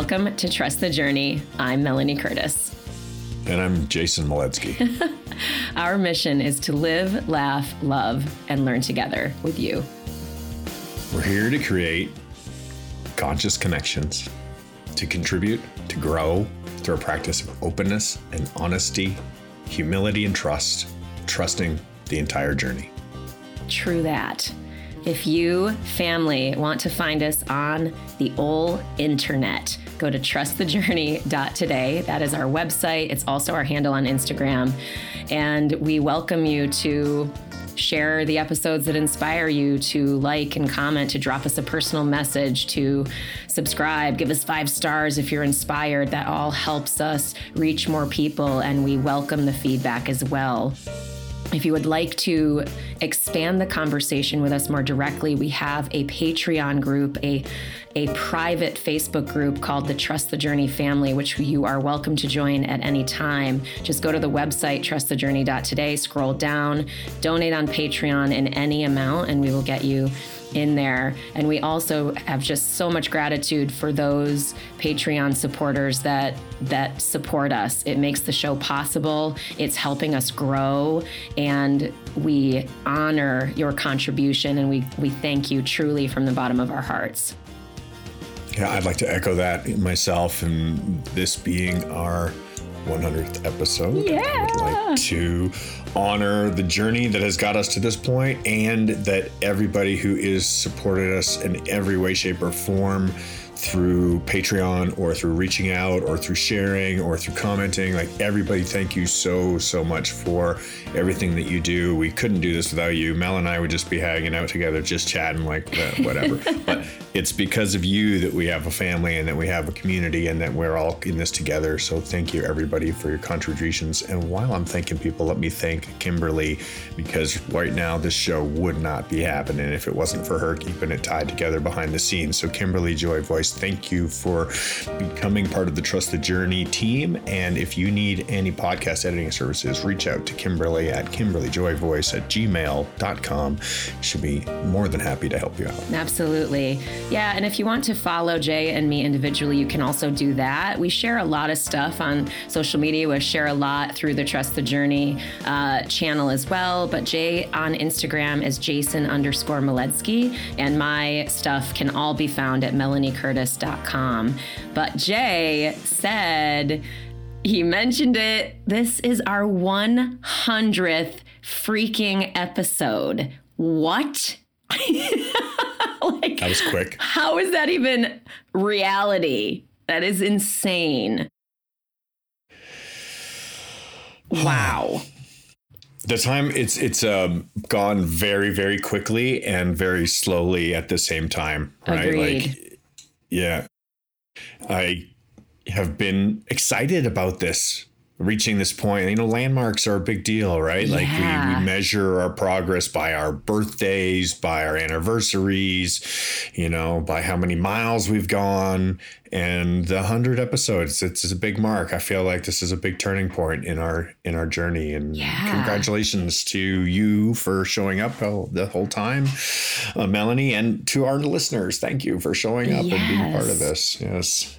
Welcome to Trust the Journey. I'm Melanie Curtis. And I'm Jason Moledzki. Our mission is to live, laugh, love, and learn together with you. We're here to create conscious connections, to contribute, to grow through a practice of openness and honesty, humility and trust, trusting the entire journey. True that. If you, family, want to find us on the old internet, go to trustthejourney.today. That is our website. It's also our handle on Instagram. And we welcome you to share the episodes that inspire you to like and comment, to drop us a personal message, to subscribe, give us five stars if you're inspired. That all helps us reach more people, and we welcome the feedback as well. If you would like to expand the conversation with us more directly, we have a Patreon group, a, a private Facebook group called the Trust the Journey Family, which you are welcome to join at any time. Just go to the website, trustthejourney.today, scroll down, donate on Patreon in any amount, and we will get you in there. And we also have just so much gratitude for those Patreon supporters that that support us. It makes the show possible. It's helping us grow and we honor your contribution and we we thank you truly from the bottom of our hearts. Yeah, I'd like to echo that myself and this being our 100th episode. Yeah. I would like to honor the journey that has got us to this point and that everybody who is supported us in every way, shape, or form through Patreon or through reaching out or through sharing or through commenting. Like everybody, thank you so, so much for everything that you do. We couldn't do this without you. Mel and I would just be hanging out together, just chatting, like uh, whatever. but it's because of you that we have a family and that we have a community and that we're all in this together. So thank you, everybody, for your contributions. And while I'm thanking people, let me thank Kimberly because right now this show would not be happening if it wasn't for her keeping it tied together behind the scenes. So, Kimberly Joy Voice, thank you for becoming part of the Trust the Journey team. And if you need any podcast editing services, reach out to Kimberly at kimberlyjoyvoice at gmail.com. She'll be more than happy to help you out. Absolutely. Yeah, and if you want to follow Jay and me individually, you can also do that. We share a lot of stuff on social media. We share a lot through the Trust the Journey uh, channel as well. But Jay on Instagram is Jason underscore Moledzki, and my stuff can all be found at melaniecurtis.com. But Jay said, he mentioned it. This is our 100th freaking episode. What? like, that was quick. How is that even reality? That is insane. Wow. The time it's it's um, gone very very quickly and very slowly at the same time, right? Agreed. Like yeah. I have been excited about this reaching this point. You know, landmarks are a big deal, right? Yeah. Like we, we measure our progress by our birthdays, by our anniversaries, you know, by how many miles we've gone. And the hundred episodes, it's, it's, a big mark. I feel like this is a big turning point in our in our journey. And yeah. congratulations to you for showing up the whole time, uh, Melanie, and to our listeners. Thank you for showing up yes. and being part of this. Yes.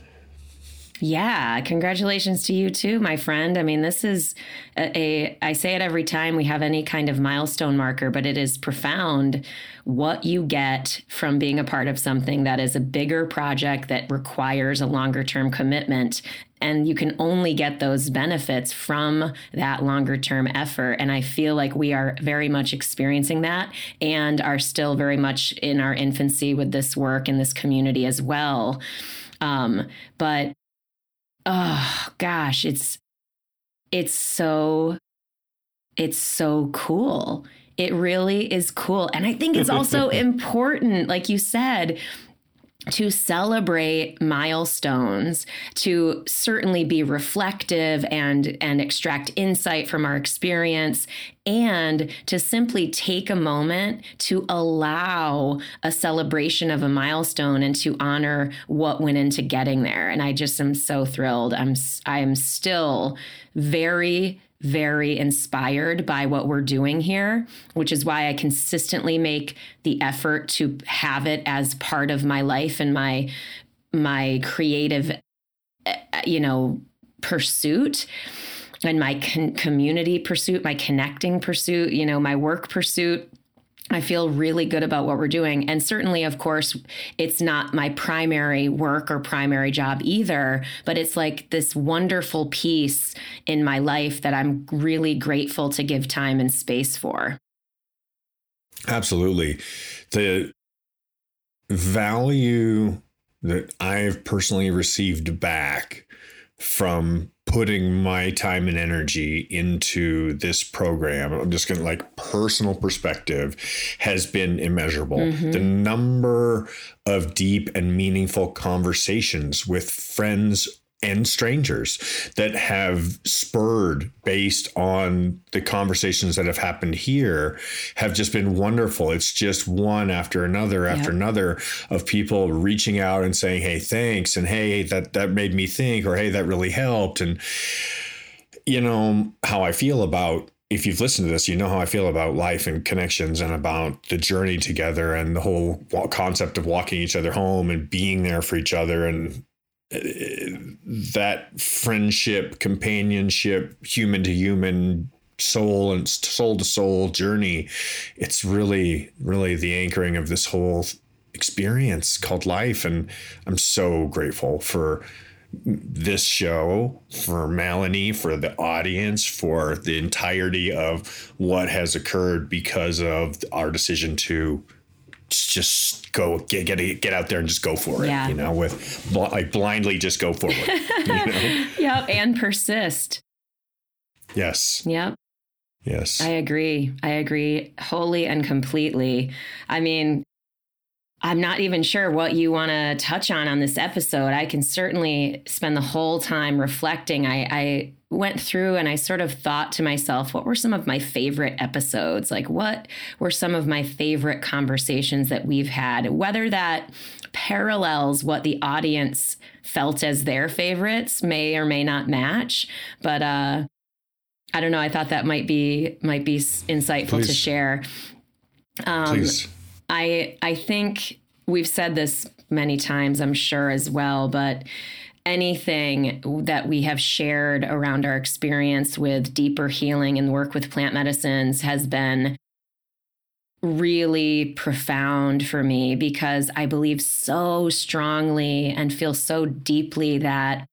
Yeah, congratulations to you too, my friend. I mean, this is a, a, I say it every time we have any kind of milestone marker, but it is profound what you get from being a part of something that is a bigger project that requires a longer term commitment. And you can only get those benefits from that longer term effort. And I feel like we are very much experiencing that and are still very much in our infancy with this work and this community as well. Um, but oh gosh, it's it's so it's so cool. It really is cool. And I think it's also important, like you said, to celebrate milestones to certainly be reflective and and extract insight from our experience and to simply take a moment to allow a celebration of a milestone and to honor what went into getting there. And i just am so thrilled. I'm i am still very very inspired by what we're doing here, which is why I consistently make the effort to have it as part of my life and my my creative eh, you know, pursuit and my con- community pursuit, my connecting pursuit, you know, my work pursuit. I feel really good about what we're doing. And certainly, of course, it's not my primary work or primary job either, but it's like this wonderful piece in my life that I'm really grateful to give time and space for. Absolutely. The value that I've personally received back from putting my time and energy into this program i'm just going to like personal perspective has been immeasurable mm-hmm. the number of deep and meaningful conversations with friends and strangers that have spurred based on the conversations that have happened here have just been wonderful. It's just one after another after yep. another of people reaching out and saying, "Hey, thanks," and "Hey, that that made me think," or "Hey, that really helped," and you know how I feel about if you've listened to this, you know how I feel about life and connections and about the journey together and the whole concept of walking each other home and being there for each other and that friendship, companionship, human to human, soul and soul to soul journey, it's really, really the anchoring of this whole experience called life. And I'm so grateful for this show, for Melanie, for the audience, for the entirety of what has occurred because of our decision to just go get get get out there and just go for it. Yeah. You know, with like blindly just go forward. you know? Yep, and persist. Yes. Yep. Yes. I agree. I agree wholly and completely. I mean, I'm not even sure what you want to touch on on this episode. I can certainly spend the whole time reflecting. I, I went through and I sort of thought to myself, what were some of my favorite episodes? Like, what were some of my favorite conversations that we've had? Whether that parallels what the audience felt as their favorites may or may not match, but uh, I don't know. I thought that might be might be insightful Please. to share. Um, Please. I I think we've said this many times, I'm sure as well, but anything that we have shared around our experience with deeper healing and work with plant medicines has been really profound for me because I believe so strongly and feel so deeply that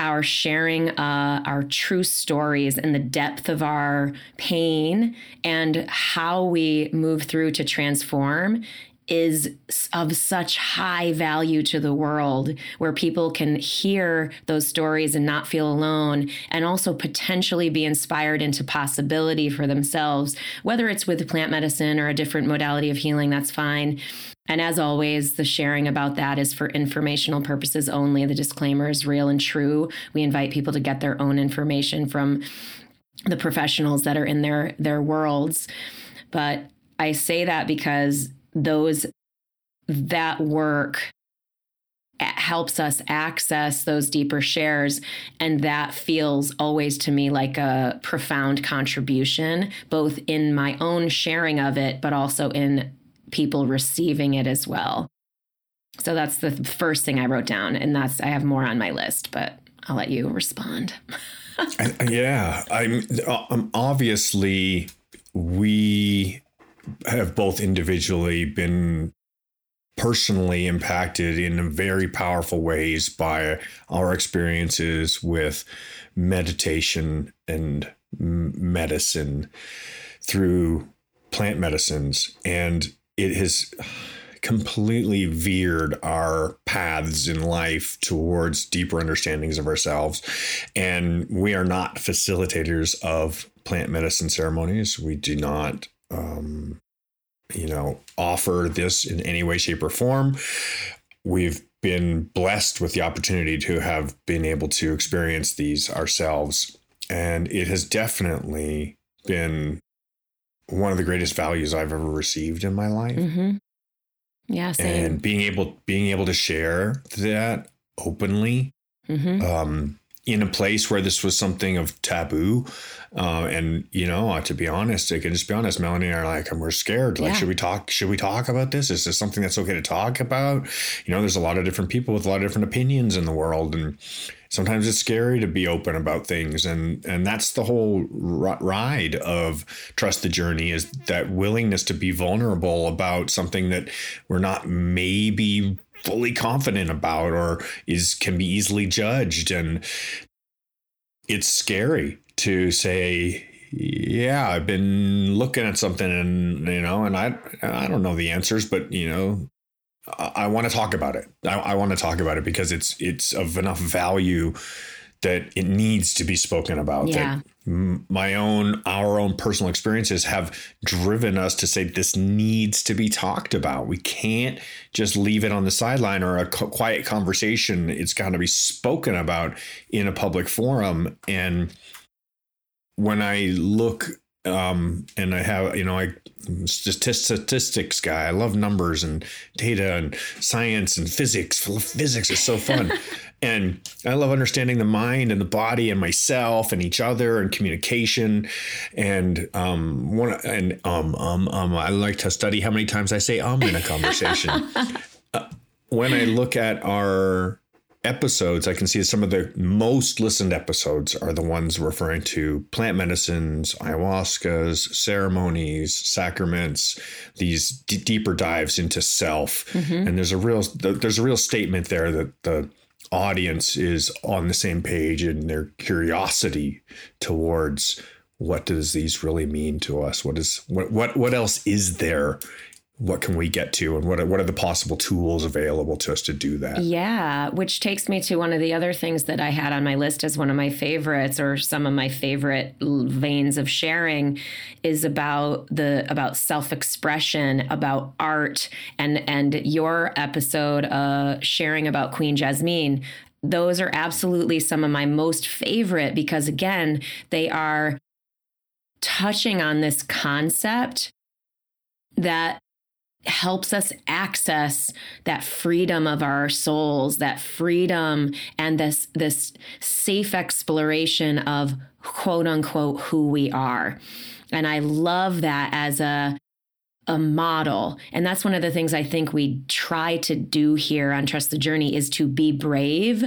our sharing uh, our true stories and the depth of our pain and how we move through to transform is of such high value to the world where people can hear those stories and not feel alone and also potentially be inspired into possibility for themselves whether it's with plant medicine or a different modality of healing that's fine and as always, the sharing about that is for informational purposes only. The disclaimer is real and true. We invite people to get their own information from the professionals that are in their their worlds. But I say that because those that work helps us access those deeper shares. And that feels always to me like a profound contribution both in my own sharing of it but also in people receiving it as well. So that's the first thing i wrote down and that's i have more on my list but i'll let you respond. Yeah i'm um, obviously we have both individually been personally impacted in very powerful ways by our experiences with meditation and medicine through plant medicines. And it has completely veered our paths in life towards deeper understandings of ourselves. And we are not facilitators of plant medicine ceremonies. We do not um, you know, offer this in any way, shape, or form. We've been blessed with the opportunity to have been able to experience these ourselves. And it has definitely been one of the greatest values I've ever received in my life. Mm-hmm. Yeah, same. And being able being able to share that openly, mm-hmm. um, in a place where this was something of taboo. Uh, and you know, to be honest, I can just be honest. Melanie and I are like, we're scared. Like, Yeah. should we talk? Should we talk about this? Is this something that's okay to talk about? You know, there's a lot of different people with a lot of different opinions in the world, and sometimes it's scary to be open about things. And and that's the whole r- ride of trust the journey is that willingness to be vulnerable about something that we're not maybe fully confident about or is can be easily judged and it's scary to say yeah i've been looking at something and you know and i i don't know the answers but you know i, I want to talk about it. I, I want to talk about it because it's it's of enough value that it needs to be spoken about Yeah. that my own our own personal experiences have driven us to say this needs to be talked about. We can't just leave it on the sideline or a co- quiet conversation. It's got to be spoken about in a public forum. And when i look um and i have you know i statistics guy i love numbers and data and science and physics. Physics is so fun. And i love understanding the mind and the body and myself and each other and communication. And um one and um um um i like to study how many times i say um in a conversation. Uh, when i look at our episodes, I can see some of the most listened episodes are the ones referring to plant medicines, ayahuascas, ceremonies, sacraments, these d- deeper dives into self. Mm-hmm. And there's a real there's a real statement there that the audience is on the same page in their curiosity towards what does these really mean to us? What is what what what else is there? What can we get to, and what are, what are the possible tools available to us to do that? Yeah, which takes me to one of the other things that I had on my list as one of my favorites or some of my favorite veins of sharing is about the about self-expression, about art and and your episode uh sharing about Queen Jasmine. Those are absolutely some of my most favorite because again, they are touching on this concept that helps us access that freedom of our souls that freedom and this this safe exploration of quote unquote who we are. And i love that as a a model. And that's one of the things i think we try to do here on trust the journey is to be brave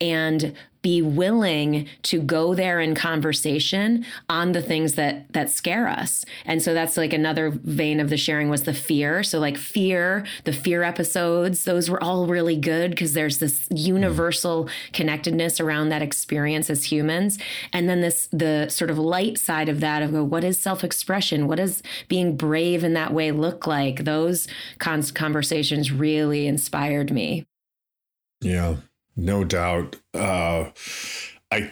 and be willing to go there in conversation on the things that that scare us. And so that's like another vein of the sharing was the fear. So like fear the fear episodes those were all really good because there's this universal connectedness around that experience as humans. And then this the sort of light side of that of what is self-expression? What does being brave in that way look like? Those con- conversations really inspired me. Yeah, no doubt. Uh, I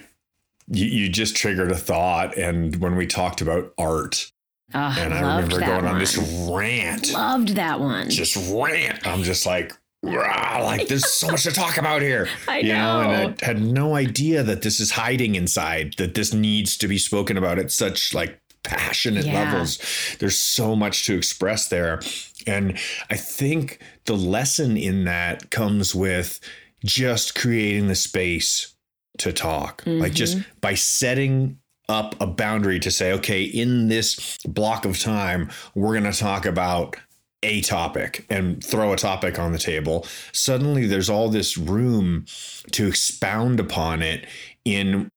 you, you just triggered a thought, and when we talked about art, oh, and I remember going on this rant, loved that one just rant. I'm just like, "Rah," like there's so much to talk about here, I you know. know. And I had no idea that this is hiding inside. That this needs to be spoken about at such like passionate Yeah. levels. There's so much to express there, and I think the lesson in that comes with just creating the space to talk. Like just mm-hmm. by setting up a boundary to say, okay, in this block of time, we're going to talk about a topic and throw a topic on the table. Suddenly there's all this room to expound upon it in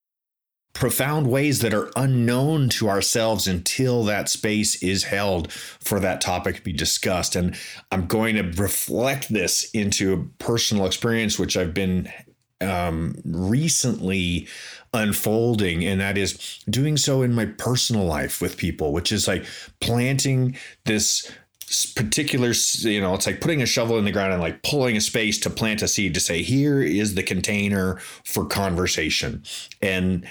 profound ways that are unknown to ourselves until that space is held for that topic to be discussed. And I'm going to reflect this into a personal experience, which I've been um, recently unfolding, and that is doing so in my personal life with people, which is like planting this particular you know it's like putting a shovel in the ground and like pulling a space to plant a seed to say here is the container for conversation and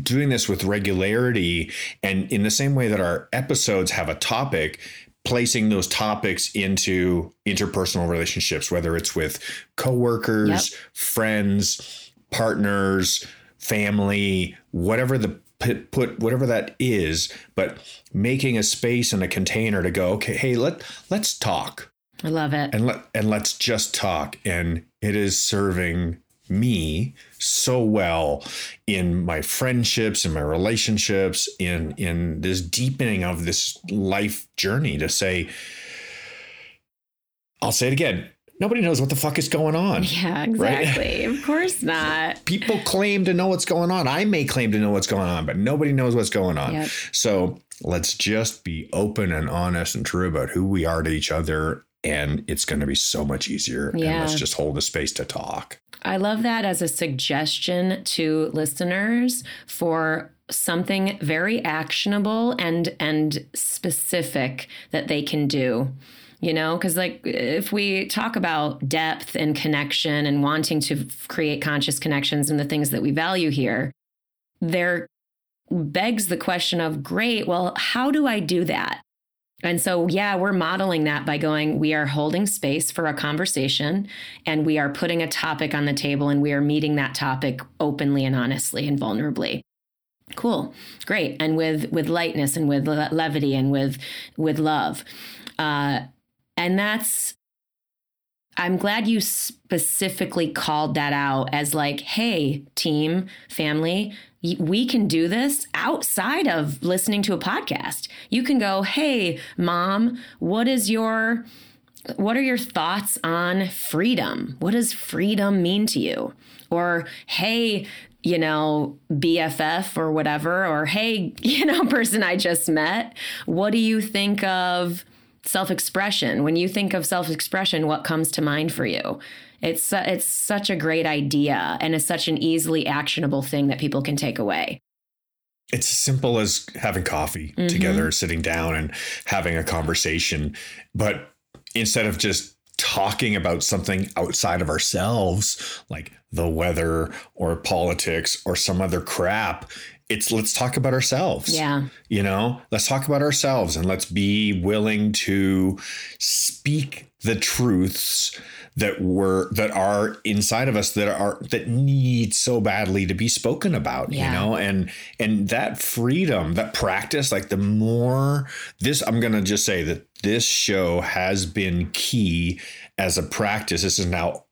doing this with regularity and in the same way that our episodes have a topic placing those topics into interpersonal relationships whether it's with coworkers friends partners family whatever the put, put whatever that is but making a space and a container to go okay hey let let's talk. I love it. And let and let's just talk. And it is serving me so well in my friendships in my relationships in in this deepening of this life journey to say I'll say it again nobody knows what the fuck is going on. Yeah, exactly. Right? Of course not. People claim to know what's going on. I may claim to know what's going on, but nobody knows what's going on. Yep. So let's just be open and honest and true about who we are to each other. And it's going to be so much easier. Yeah. And let's just hold the space to talk. I love that as a suggestion to listeners for something very actionable and and specific that they can do you know because like if we talk about depth and connection and wanting to create conscious connections and the things that we value here there begs the question of great well how do i do that and so, yeah, we're modeling that by going, we are holding space for a conversation and we are putting a topic on the table and we are meeting that topic openly and honestly and vulnerably. Cool. Great. And with with lightness and with levity and with with love. Uh, and that's, I'm glad you specifically called that out as like, hey, team, family, we can do this outside of listening to a podcast. You can go, hey, mom, what is your. What are your thoughts on freedom? What does freedom mean to you? Or, hey, you know, BFF or whatever, or hey, you know, person I just met, what do you think of self expression. When you think of self expression, what comes to mind for you? It's, it's such a great idea and it's such an easily actionable thing that people can take away. It's as simple as having coffee mm-hmm. together, sitting down and having a conversation. But instead of just talking about something outside of ourselves, like the weather or politics or some other crap, it's let's talk about ourselves. Yeah. You know, let's talk about ourselves and let's be willing to speak the truths that were that are inside of us that are that need so badly to be spoken about yeah. you know and and that freedom that practice like the more this i'm going to just say that this show has been key as a practice this is now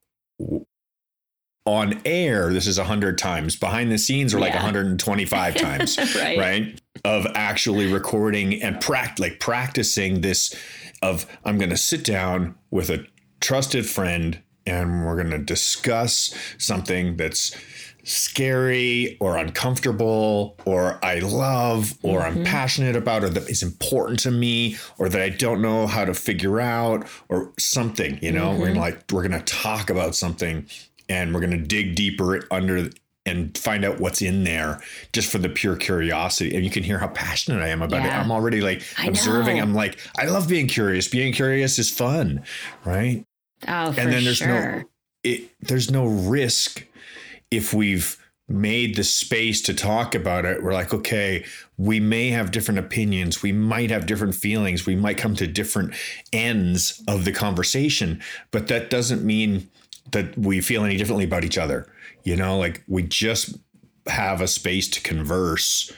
on air, this is 100 times. Behind the scenes are like yeah. 125 times, right. right? Of actually recording and pract- like practicing this of I'm going to sit down with a trusted friend and we're going to discuss something that's scary or uncomfortable or I love or mm-hmm. I'm passionate about or that is important to me or that I don't know how to figure out or something, you know, mm-hmm. we're like we're going to talk about something and we're going to dig deeper under and find out what's in there just for the pure curiosity. And you can hear how passionate I am about yeah. it. I'm already like I observing. Know. I'm like, I love being curious. Being curious is fun, right? Oh, and then there's sure. no it, there's no risk if we've made the space to talk about it. We're like, okay, we may have different opinions, we might have different feelings, we might come to different ends of the conversation, but that doesn't mean that we feel any differently about each other. You know, like we just have a space to converse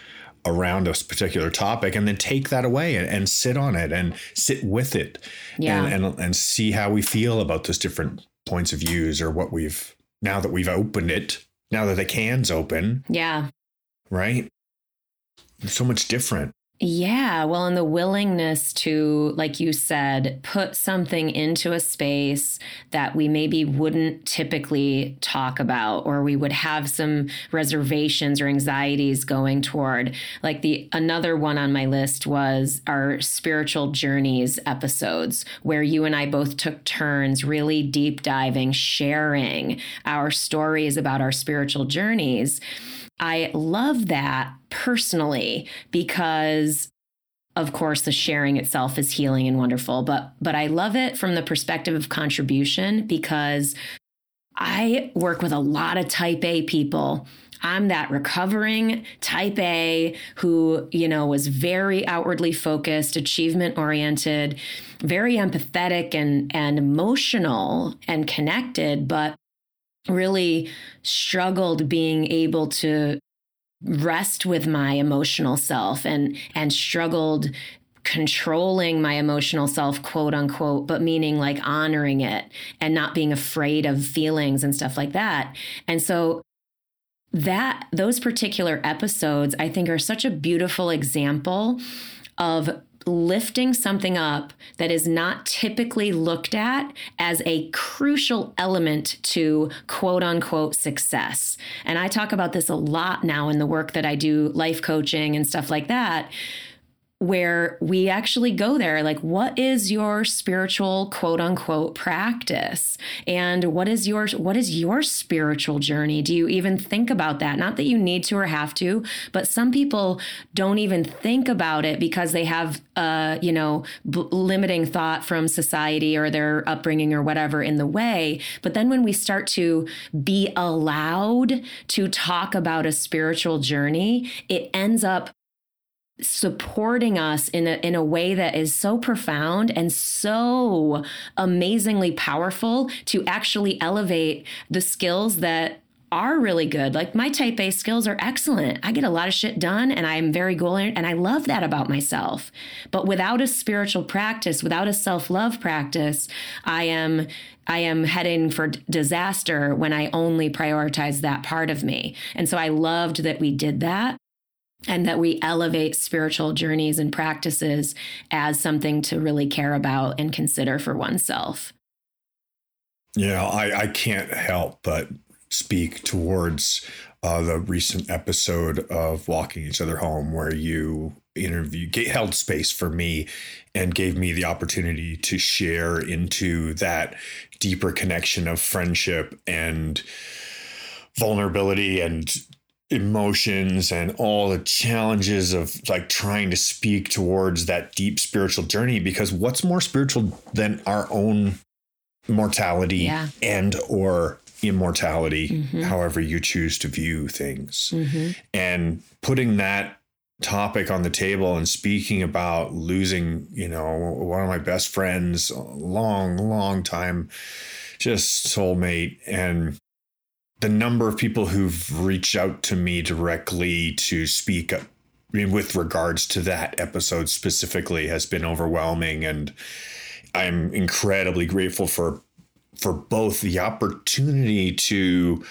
around a particular topic and then take that away and, and sit on it and sit with it yeah. and, and and see how we feel about those different points of views or what we've now that we've opened it now that the can's open. Yeah. Right? It's so much different. Yeah, well, and the willingness to, like you said, put something into a space that we maybe wouldn't typically talk about, or we would have some reservations or anxieties going toward. Like the another one on my list was our spiritual journeys episodes, where you and I both took turns really deep diving, sharing our stories about our spiritual journeys. I love that personally because of course the sharing itself is healing and wonderful but but I love it from the perspective of contribution because I work with a lot of type A people. I'm that recovering type A who, you know, was very outwardly focused, achievement oriented, very empathetic and and emotional and connected, but really struggled being able to rest with my emotional self and and struggled controlling my emotional self, quote unquote, but meaning like honoring it and not being afraid of feelings and stuff like that. And so that those particular episodes I think are such a beautiful example of lifting something up that is not typically looked at as a crucial element to quote unquote success. And I talk about this a lot now in the work that I do, life coaching and stuff like that where we actually go there like what is your spiritual quote unquote practice? And what is your what is your spiritual journey? Do you even think about that? Not that you need to or have to but some people don't even think about it because they have uh you know b- limiting thought from society or their upbringing or whatever in the way. But then when we start to be allowed to talk about a spiritual journey it ends up supporting us in a, in a way that is so profound and so amazingly powerful to actually elevate the skills that are really good. Like my type A skills are excellent. I get a lot of shit done and I'm very goal and I love that about myself. But without a spiritual practice, without a self-love practice, I am I am heading for disaster when I only prioritize that part of me. And so I loved that we did that and that we elevate spiritual journeys and practices as something to really care about and consider for oneself. Yeah, I, I can't help but speak towards uh, the recent episode of Walking Each Other Home, where you interview held space for me and gave me the opportunity to share into that deeper connection of friendship and vulnerability and emotions and all the challenges of like trying to speak towards that deep spiritual journey because what's more spiritual than our own mortality yeah. and or immortality mm-hmm. however you choose to view things mm-hmm. and putting that topic on the table and speaking about losing you know one of my best friends long long time just soulmate and the number of people who've reached out to me directly to speak I mean, with regards to that episode specifically has been overwhelming and I'm incredibly grateful for for both the opportunity to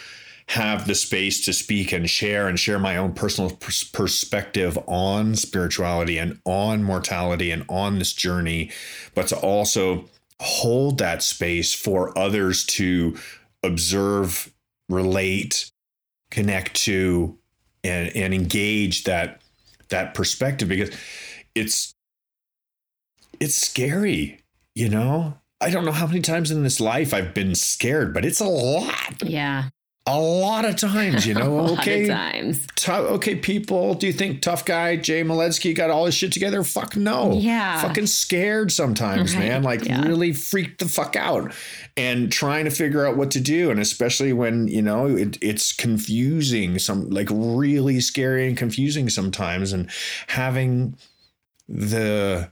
have the space to speak and share and share my own personal pers- perspective on spirituality and on mortality and on this journey but to also hold that space for others to observe relate, connect to, and and engage that that perspective because it's it's scary, you know. I don't know how many times in this life I've been scared, but it's a lot. Yeah a lot of times, you know. okay, times. T- okay, people. Do you think tough guy Jay Moledzki got all his shit together? Fuck no. Yeah. Fucking scared sometimes, right. man. Like yeah. really freaked the fuck out, and trying to figure out what to do, and especially when you know it, it's confusing, some like really scary and confusing sometimes, and having the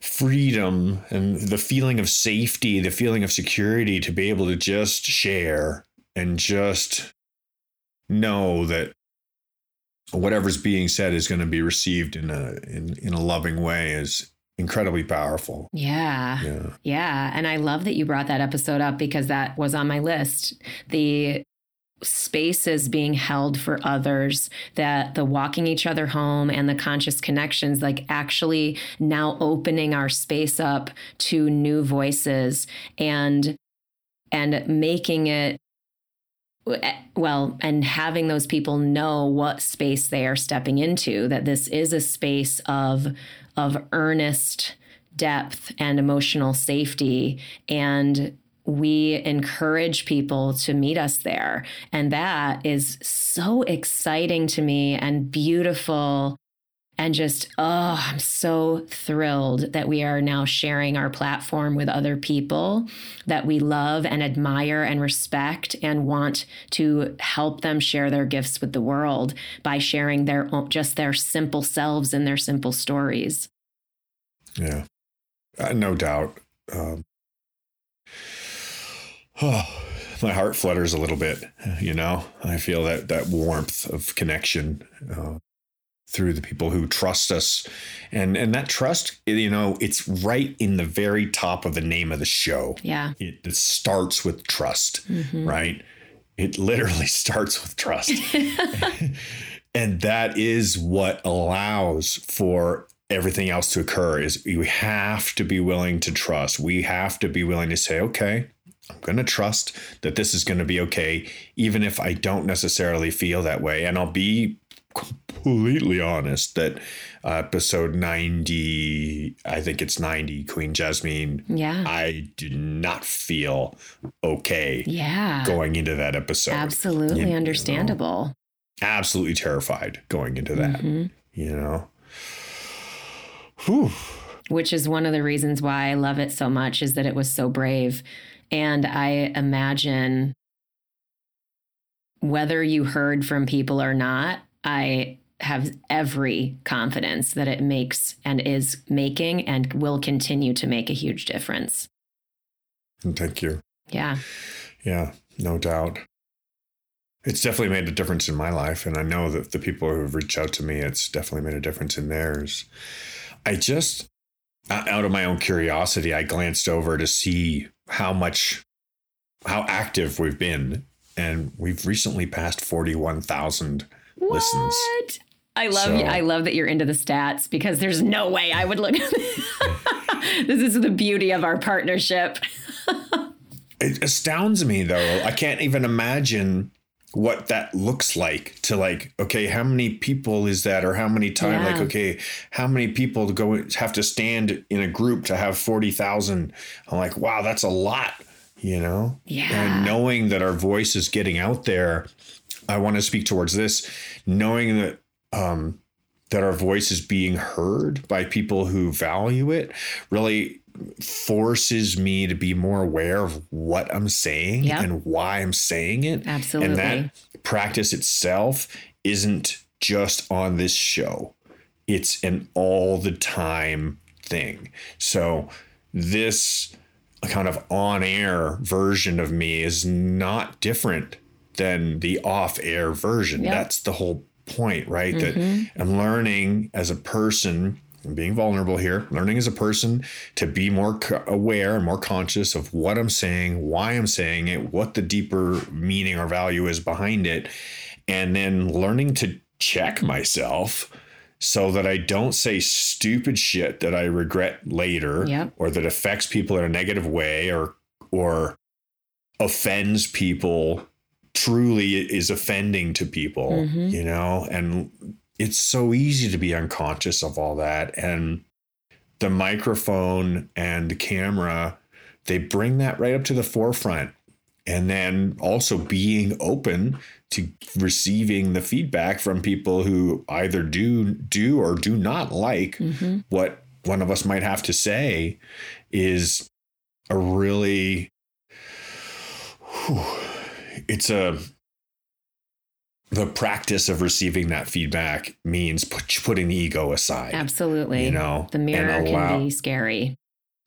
freedom and the feeling of safety, the feeling of security to be able to just share and just know that whatever's being said is going to be received in a in, in a loving way is incredibly powerful. Yeah. Yeah. Yeah. And I love that you brought that episode up because that was on my list. The spaces being held for others that the walking each other home and the conscious connections like actually now opening our space up to new voices and and making it Eh, well, and having those people know what space they are stepping into, that this is a space of of earnest depth and emotional safety and we encourage people to meet us there. And that is so exciting to me and beautiful and just oh i'm so thrilled that we are now sharing our platform with other people that we love and admire and respect and want to help them share their gifts with the world by sharing their own, just their simple selves and their simple stories. Yeah. Uh, no doubt. Um, oh my heart flutters a little bit you know? I feel that that warmth of connection uh, through the people who trust us. And and that trust you know it's right in the very top of the name of the show. Yeah. It, it starts with trust mm-hmm. right? It literally starts with trust. And that is what allows for everything else to occur is we have to be willing to trust. We have to be willing to say okay I'm going to trust that this is going to be okay, even if I don't necessarily feel that way. And I'll be completely honest that uh, episode 90, I think it's 90, Queen Jasmine. Yeah. I did not feel okay. Yeah. Going into that episode. Absolutely you, understandable. You know, absolutely terrified going into that. Mm-hmm. You know? Whew. Which is one of the reasons why I love it so much is that it was so brave and I imagine whether you heard from people or not, I have every confidence that it makes and is making and will continue to make a huge difference. And Thank you. Yeah. Yeah, no doubt. It's definitely made a difference in my life. And I know that the people who have reached out to me, it's definitely made a difference in theirs. I just, out of my own curiosity, I glanced over to see how much how active we've been and we've recently passed 41,000 listens. I love so. I love that you're into the stats because there's no way I would look this is the beauty of our partnership. it astounds me though. I can't even imagine what that looks like to like okay how many people is that or how many times yeah. like okay how many people to go have to stand in a group to have 40,000 I'm like wow that's a lot you know yeah and knowing that our voice is getting out there I want to speak towards this knowing that um that our voice is being heard by people who value it really forces me to be more aware of what I'm saying yep. and why I'm saying it. Absolutely. And that practice itself isn't just on this show, it's an all the time thing. So, this kind of on air version of me is not different than the off air version. Yep. That's the whole point, right? Mm-hmm. That I'm learning as a person I'm being vulnerable here, learning as a person to be more aware and more conscious of what I'm saying, why I'm saying it, what the deeper meaning or value is behind it, and then learning to check myself so that I don't say stupid shit that I regret later yep. or that affects people in a negative way or or offends people truly is offending to people, mm-hmm. you know, and it's so easy to be unconscious of all that. And the microphone and the camera, they bring that right up to the forefront. And then also being open to receiving the feedback from people who either do do or do not like mm-hmm. what one of us might have to say is a really whew, it's a the practice of receiving that feedback means put, putting the ego aside. Absolutely. You know, the mirror allow, can be scary.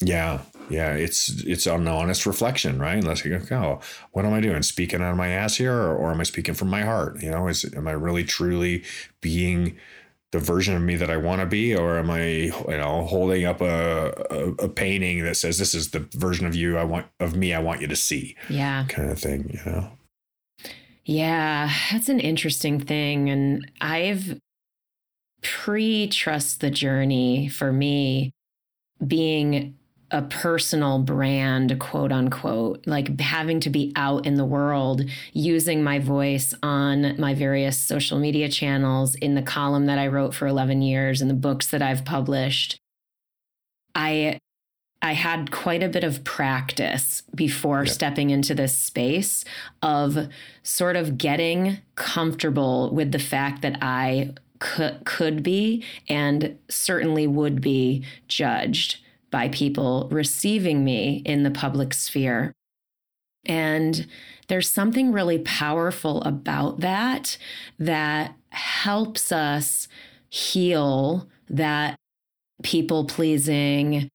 Yeah. Yeah. It's, it's an honest reflection, right? Unless you go, oh, what am I doing? Speaking out of my ass here or, or am I speaking from my heart? You know, is, am I really truly being the version of me that I want to be, or am I, you know, holding up a, a, a painting that says this is the version of you I want of me I want you to see? Yeah, kind of thing. You know. Yeah, that's an interesting thing. And I've pre trust the journey for me being a personal brand, quote unquote, like having to be out in the world, using my voice on my various social media channels, in the column that I wrote for 11 years, in the books that I've published. I I had quite a bit of practice before yep. stepping into this space of sort of getting comfortable with the fact that I could, could be and certainly would be judged by people receiving me in the public sphere. And there's something really powerful about that that helps us heal that people pleasing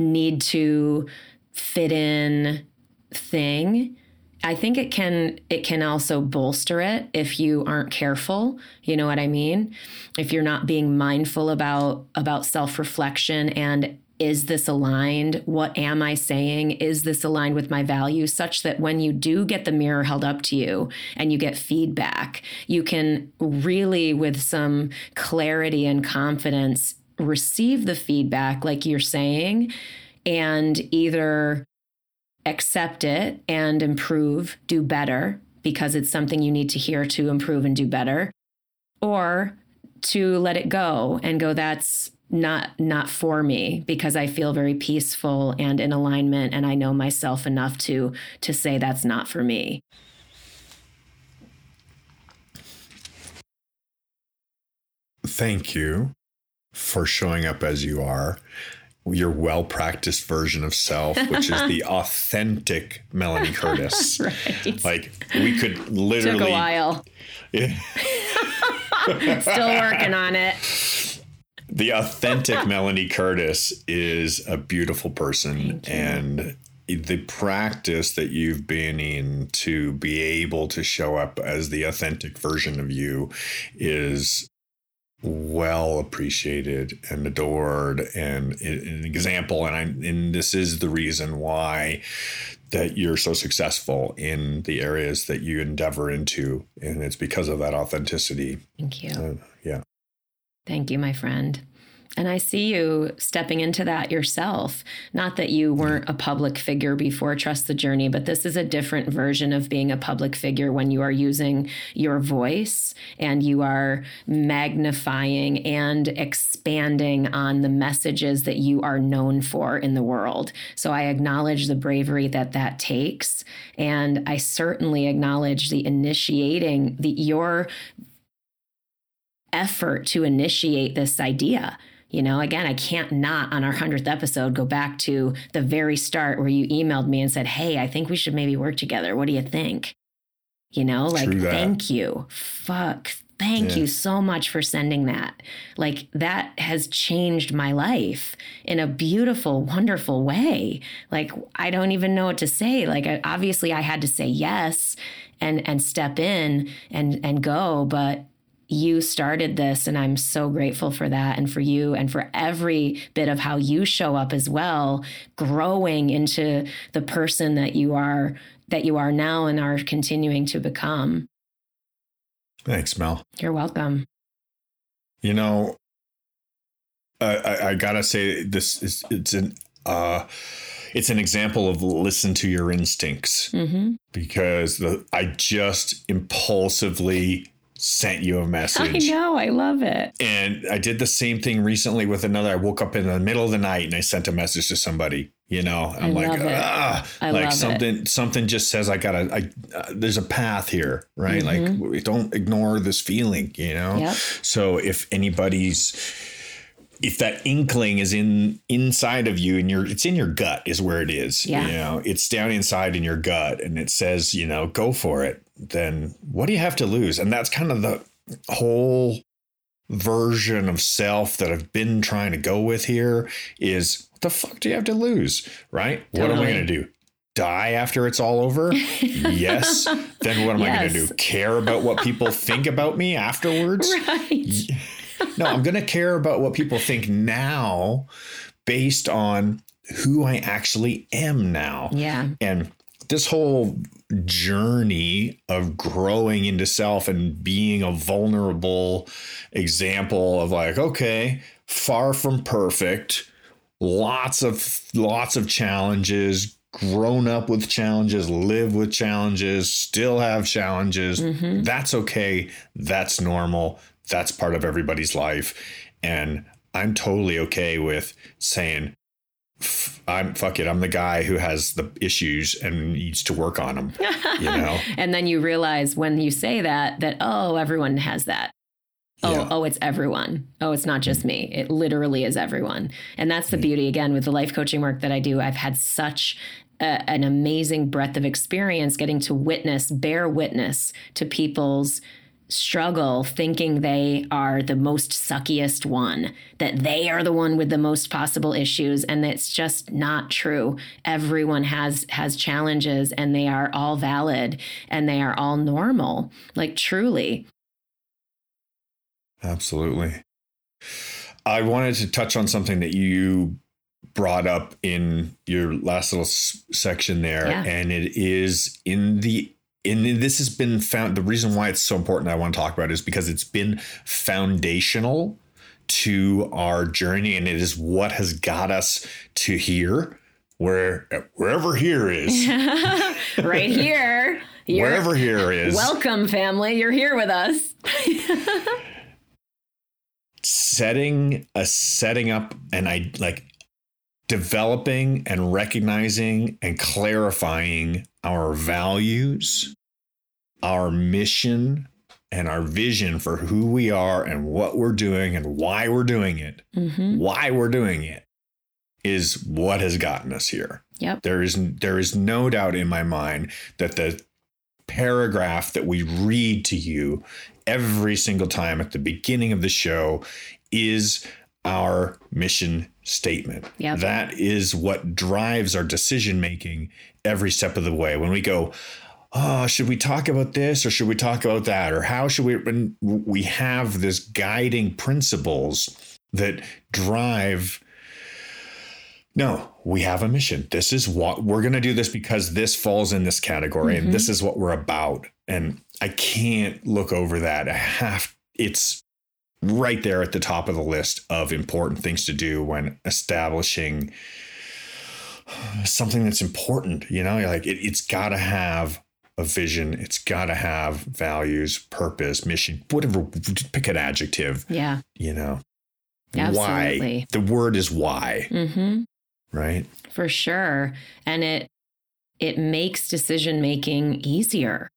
need to fit in thing I think it can it can also bolster it if you aren't careful. You know what I mean? If you're not being mindful about about self-reflection and is this aligned? What am I saying? Is this aligned with my values? Such that when you do get the mirror held up to you and you get feedback, you can really, with some clarity and confidence, receive the feedback, like you're saying, and either accept it and improve, do better, because it's something you need to hear to improve and do better, or to let it go and go, that's not not for me because I feel very peaceful and in alignment and I know myself enough to to say that's not for me. Thank you for showing up as you are. Your well practiced version of self, which is the authentic Melanie Curtis. right. Like we could literally took a while. Yeah. Still working on it the authentic Melanie Curtis is a beautiful person and the practice that you've been in to be able to show up as the authentic version of you is well appreciated and adored and an example and I and this is the reason why that you're so successful in the areas that you endeavor into and it's because of that authenticity. Thank you. Uh, yeah. Thank you, my friend. And I see you stepping into that yourself. Not that you weren't a public figure before Trust the Journey, but this is a different version of being a public figure when you are using your voice and you are magnifying and expanding on the messages that you are known for in the world. So I acknowledge the bravery that that takes. And I certainly acknowledge the initiating, the, your effort to initiate this idea. You know, again, I can't not on our 100th episode go back to the very start where you emailed me and said, Hey, I think we should maybe work together. What do you think? You know, like, thank you. Fuck. Thank yeah. you so much for sending that. Like, that has changed my life in a beautiful, wonderful way. Like, I don't even know what to say. Like, I, obviously, I had to say yes and and step in and and go but you started this and I'm so grateful for that and for you and for every bit of how you show up as well growing into the person that you are that you are now and are continuing to become. Thanks, Mel. You're welcome. You know, I, I gotta say this is it's an uh it's an example of listen to your instincts mm-hmm. because the I just impulsively sent you a message. I know, I love it. And I did the same thing recently with another. I woke up in the middle of the night and I sent a message to somebody. You know, I'm I like, ah, like something, it. something just says I gotta. I uh, there's a path here, right? Mm-hmm. Like, don't ignore this feeling. You know. Yep. So if anybody's if that inkling is in inside of you and you're it's in your gut is where it is yeah. you know it's down inside in your gut and it says you know go for it then what do you have to lose? And that's kind of the whole version of self that I've been trying to go with here is what the fuck do you have to lose? Right? Totally. What am I going to do? Die after it's all over? yes. Then what am yes. I going to do? Care about what people think about me afterwards? Right. No, I'm going to care about what people think now based on who I actually am now. Yeah. And this whole journey of growing into self and being a vulnerable example of like okay far from perfect lots of lots of challenges grown up with challenges live with challenges still have challenges mm-hmm. that's okay that's normal that's part of everybody's life and i'm totally okay with saying I'm fuck it. I'm the guy who has the issues and needs to work on them. You know. and then you realize when you say that that oh everyone has that. Oh yeah. oh it's everyone. Oh it's not just me. It literally is everyone. And that's the mm beauty again with the life coaching work that I do. I've had such a, an amazing breadth of experience getting to witness, bear witness to people's struggle thinking they are the most suckiest one, that they are the one with the most possible issues and it's just not true. Everyone has has challenges and they are all valid and they are all normal. Like truly. Absolutely. I wanted to touch on something that you brought up in your last little s- section there Yeah. and it is in the and this has been found the reason why it's so important I want to talk about is because it's been foundational to our journey and it is what has got us to here where wherever here is right here. Wherever here is welcome family. You're here with us. setting a setting up and I like developing and recognizing and clarifying our values, our mission, and our vision for who we are and what we're doing and why we're doing it. Mhm. Why we're doing it is what has gotten us here. Yep. There is there is no doubt in my mind that the paragraph that we read to you every single time at the beginning of the show is our mission statement. Yep. That is what drives our decision making every step of the way. When we go, oh, should we talk about this or should we talk about that? Or how should we? When we have this guiding principles that drive no, we have a mission. This is what we're going to do this because this falls in this category and mm-hmm. this is what we're about. And I can't look over that. I have, it's right there at the top of the list of important things to do when establishing something that's important. You know, like it, it's got to have a vision, it's got to have values, purpose, mission, whatever, pick an adjective, Yeah. you know. Absolutely. Why? The word is why, Mhm. right? For sure. And it it makes decision making easier.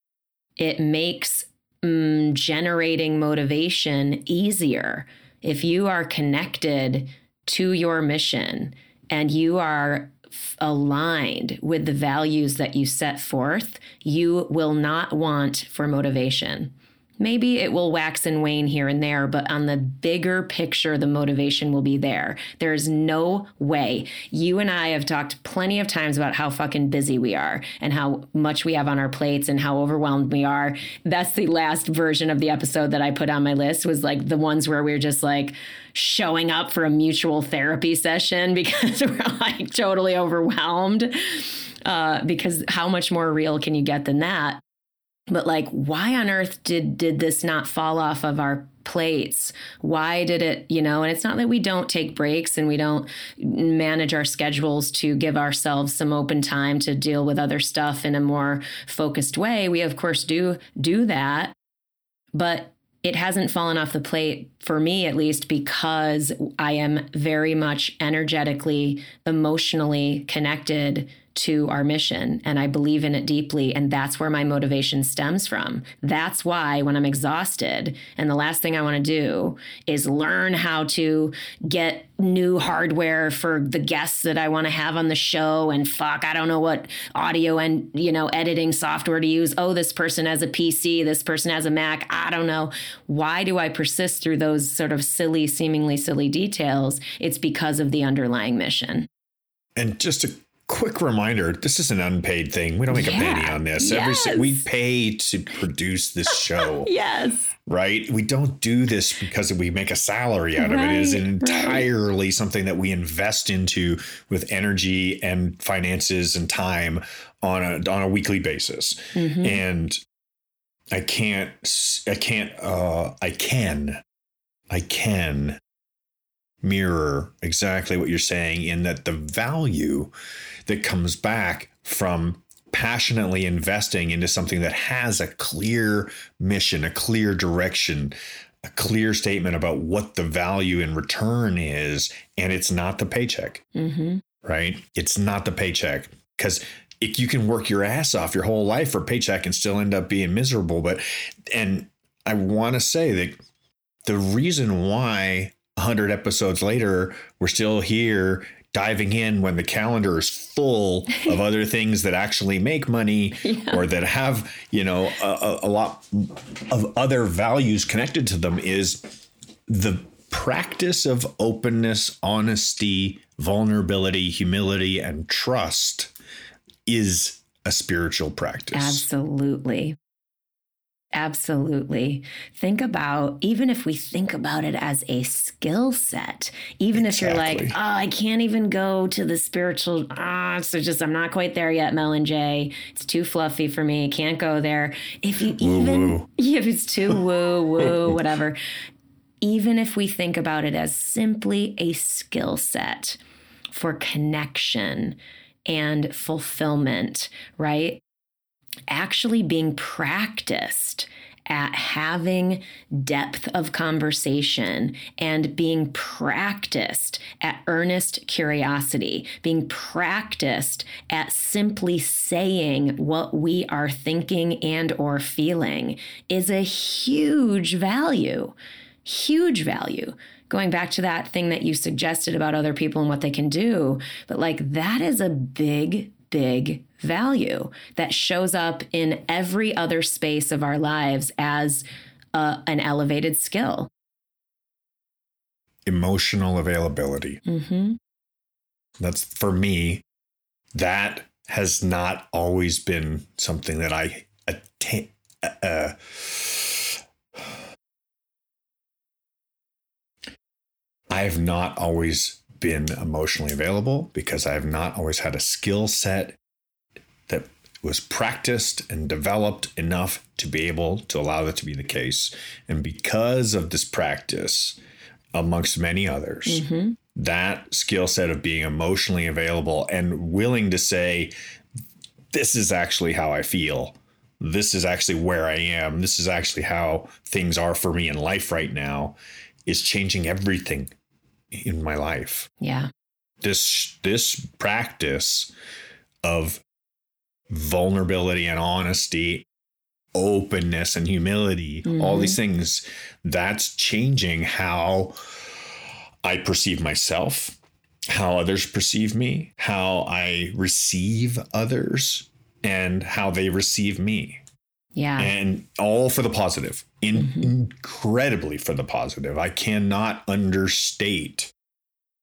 It makes mm, generating motivation easier. If you are connected to your mission and you are aligned with the values that you set forth, you will not want for motivation. Maybe it will wax and wane here and there, but on the bigger picture, the motivation will be there. There is no way. You and I have talked plenty of times about how fucking busy we are and how much we have on our plates and how overwhelmed we are. That's the last version of the episode that I put on my list was like the ones where we're just like showing up for a mutual therapy session because we're like totally overwhelmed. Uh, because how much more real can you get than that? But like why on earth did did this not fall off of our plates? Why did it you know and it's not that we don't take breaks and we don't manage our schedules to give ourselves some open time to deal with other stuff in a more focused way. We of course do do that. But it hasn't fallen off the plate for me at least because I am very much energetically, emotionally connected to our mission and I believe in it deeply and that's where my motivation stems from. That's why when I'm exhausted and the last thing I want to do is learn how to get new hardware for the guests that I want to have on the show and fuck I don't know what audio and you know editing software to use. Oh this person has a PC, this person has a Mac. I don't know. Why do I persist through those sort of silly seemingly silly details? It's because of the underlying mission. And just a quick reminder this is an unpaid thing. We don't make a penny on this. Every we pay to produce this show, Yes. right? We don't do this because we make a salary out of it. It is Right, right. entirely something that we invest into with energy and finances and time on a on a weekly basis. Mhm. And I can't I can't uh I can I can mirror exactly what you're saying in that the value that comes back from passionately investing into something that has a clear mission, a clear direction, a clear statement about what the value in return is and it's not the paycheck Mhm. right? It's not the paycheck because if you can work your ass off your whole life for paycheck and still end up being miserable. But, and I want to say that the reason why 100 episodes later, we're still here diving in when the calendar is full of other things that actually make money yeah. or that have you know a, a, lot of other values connected to them is the practice of openness honesty vulnerability humility and trust is a spiritual practice absolutely Absolutely. Think about, even if we think about it as a skill set, even exactly. if you're like, oh, I can't even go to the spiritual, ah, so just, I'm not quite there yet, Mel and Jay. It's too fluffy for me. Can't go there. If you woo even, woo. if it's too woo, woo, whatever, even if we think about it as simply a skill set for connection and fulfillment, right? Actually being practiced at having depth of conversation and being practiced at earnest curiosity, being practiced at simply saying what we are thinking and or feeling is a huge value. Huge value going back to that thing that you suggested about other people and what they can do, but like that is a big, big value that shows up in every other space of our lives as a, an elevated skill. Emotional availability. Mm-hmm. That's for me, that has not always been something that I attain. Uh, uh I have not always been emotionally available because I have not always had a skill set was practiced and developed enough to be able to allow that to be the case. And because of this practice, amongst many others, mm-hmm. that skill set of being emotionally available and willing to say, this is actually how I feel. This is actually where I am. This is actually how things are for me in life right now is changing everything in my life. Yeah. This this practice of vulnerability and honesty, openness and humility, mm-hmm. all these mm-hmm. things, that's changing how I perceive myself, how others perceive me, how I receive others, and how they receive me. Yeah. And all for the positive, in, mm-hmm. incredibly for the positive. I cannot understate.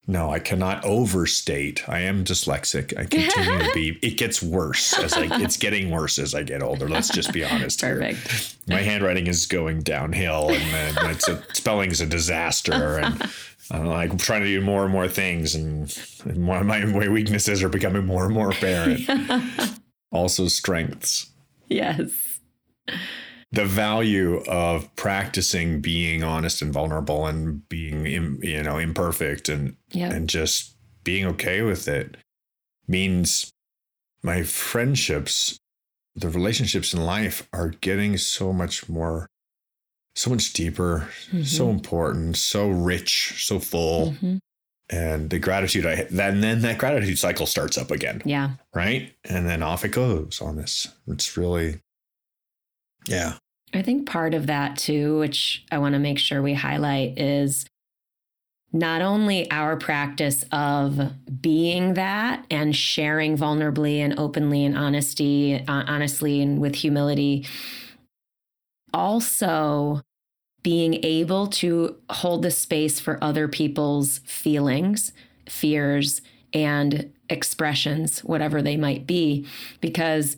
No, I cannot overstate. I am dyslexic. I continue to be. It gets worse as I. It's getting worse as I get older. Let's just be honest Perfect. here. My handwriting is going downhill, and uh, it's a, spelling is a disaster, and I'm like trying to do more and more things, and more, my, my weaknesses are becoming more and more apparent. also, strengths. Yes the value of practicing being honest and vulnerable and being you know imperfect and yep. and just being okay with it means my friendships the relationships in life are getting so much more so much deeper mm-hmm. so important so rich so full mm-hmm. and the gratitude i then then that gratitude cycle starts up again yeah right and then off it goes on this it's really yeah. I think part of that too, which I want to make sure we highlight, is not only our practice of being that and sharing vulnerably and openly and honesty, uh, honestly and with humility, also being able to hold the space for other people's feelings, fears, and expressions, whatever they might be, because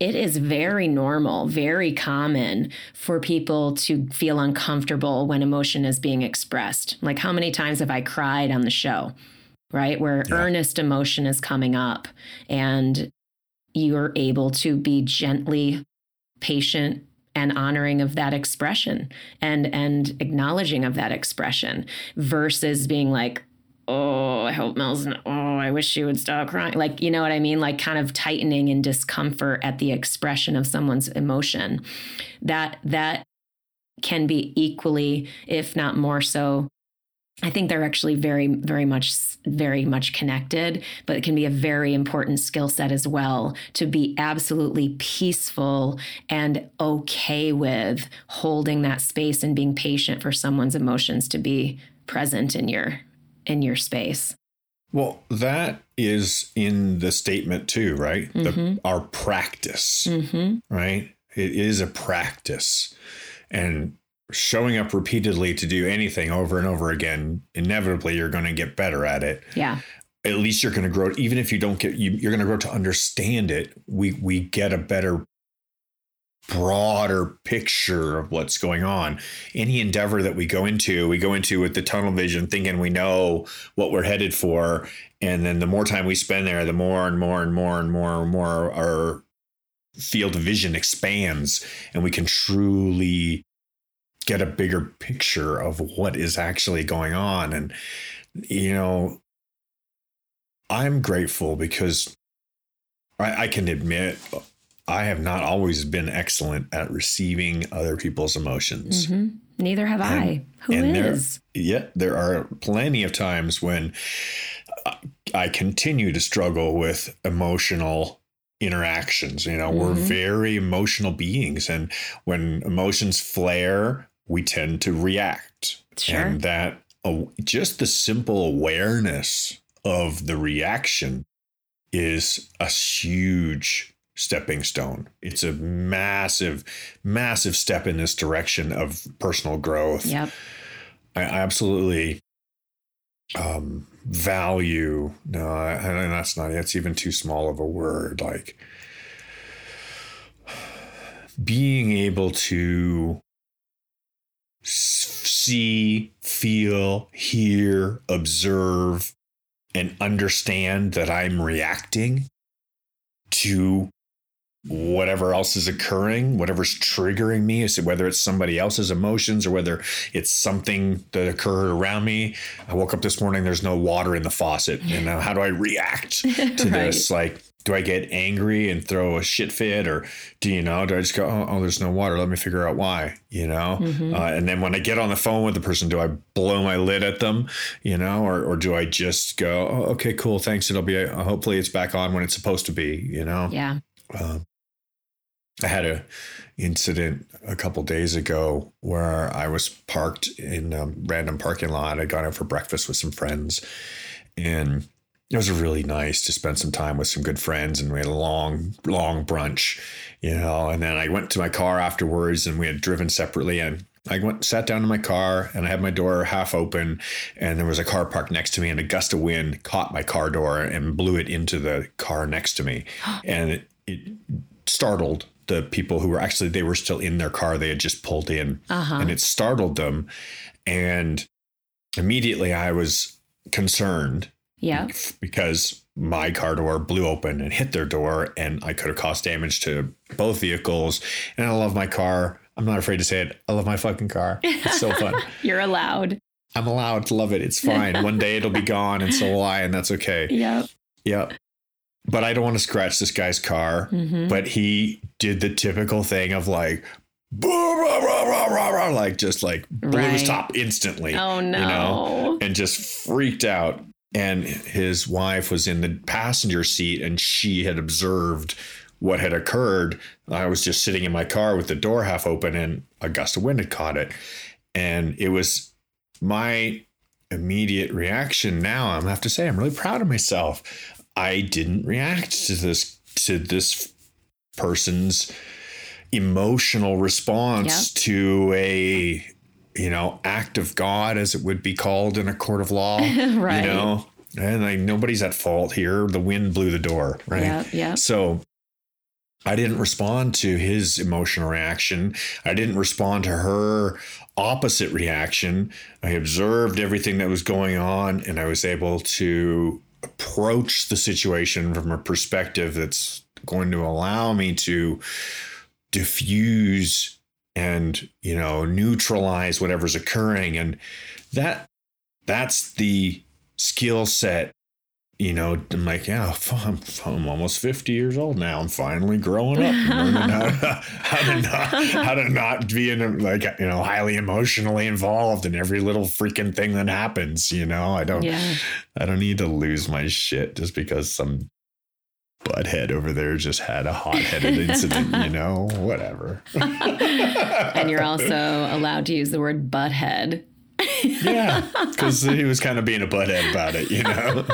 it is very normal, very common for people to feel uncomfortable when emotion is being expressed. Like, how many times have I cried on the show, right? Where yeah. earnest emotion is coming up and you're able to be gently patient and honoring of that expression and and acknowledging of that expression versus being like oh, I hope Mel's, not, oh, I wish she would stop crying. Like, you know what I mean? Like, kind of tightening in discomfort at the expression of someone's emotion. That, that can be equally, if not more so. I think they're actually very, very much, very much connected, but it can be a very important skill set as well to be absolutely peaceful and okay with holding that space and being patient for someone's emotions to be present in your in your space. Well, that is in the statement too, right? The, Mm-hmm. our practice, right? It is a practice. And showing up repeatedly to do anything over and over again, inevitably you're going to get better at it. Yeah. At least you're going to grow. Even if you don't get, you, you're going to grow to understand it. We we get a better, broader picture of what's going on. Any endeavor that we go into, we go into with the tunnel vision, thinking we know what we're headed for, and then the more time we spend there, the more and more and more and more and more our field of vision expands, and we can truly get a bigger picture of what is actually going on. And you know, I'm grateful because I, I can admit I have not always been excellent at receiving other people's emotions. hmm Neither have I. Who and there- is? Yet there are plenty of times when I- continue to struggle with emotional interactions. You know, we're Mhm. very emotional beings, and when emotions flare, we tend to react. Sure. And that uh, just the simple awareness of the reaction is a huge stepping stone. It's a massive, massive step in this direction of personal growth. Yep. I absolutely um, value. No, I, I- that's not. That's even too small of a word. Like being able to see, feel, hear, observe, and understand that I'm reacting to whatever else is occurring, whatever's triggering me, is it whether it's somebody else's emotions or whether it's something that occurred around me. I woke up this morning, there's no water in the faucet. You know, how do I react to Right. this? Like, do I get angry and throw a shit fit, or do you know? Do I just go, oh, oh there's no water? Let me figure out why. You know, Mhm. uh, and then when I get on the phone with the person, do I blow my lid at them? You know, or or do I just go, oh, okay, cool, thanks. It'll be uh, hopefully it's back on when it's supposed to be. You know, Yeah. um, I had a incident a couple days ago where I was parked in a random parking lot. I'd gone out for breakfast with some friends, and it was really nice to spend some time with some good friends. And we had a long, long brunch, you know. And then I went to my car afterwards, and we had driven separately. And I went, sat down in my car, and I had my door half open, and there was a car parked next to me, and a gust of wind caught my car door and blew it into the car next to me, and it, it startled the people who were actually they were still in their car. They had just pulled in Uh-huh. and it startled them. And immediately i was concerned Yeah. because my car door blew open and hit their door and i could have caused damage to both vehicles. And i love my car. I'm not afraid to say it. I love my fucking car. It's so fun. You're allowed. i'm allowed to love it. It's fine. One day it'll be gone and so will i and that's okay. Yep. yep but i don't want to scratch this guy's car hmm but he did the typical thing of like "Blah, rah, rah, rah, rah, rah," like just like blew his top instantly Oh no. you know and just freaked out. And his wife was in the passenger seat and she had observed what had occurred. I was just sitting in my car with the door half open and a gust of wind had caught it. And it was my immediate reaction now i have to say i'm really proud of myself i didn't react to this to this person's emotional response to a you know act of god as it would be called in a court of law right. you know and like nobody's at fault here the wind blew the door right Yep. Yep. so I didn't respond to his emotional reaction. I didn't respond to her opposite reaction. I observed everything that was going on and I was able to approach the situation from a perspective that's going to allow me to diffuse and, you know, neutralize whatever's occurring. And that that's the skill set you know, I'm like, yeah, I'm, I'm almost 50 years old now. I'm finally growing up, and learning how to, how to not how to not be in like you know highly emotionally involved in every little freaking thing that happens. You know, I don't Yeah. I don't need to lose my shit just because some butthead over there just had a hot headed incident. You know, whatever. and you're also allowed to use the word butthead. yeah, because he was kind of being a butthead about it. You know.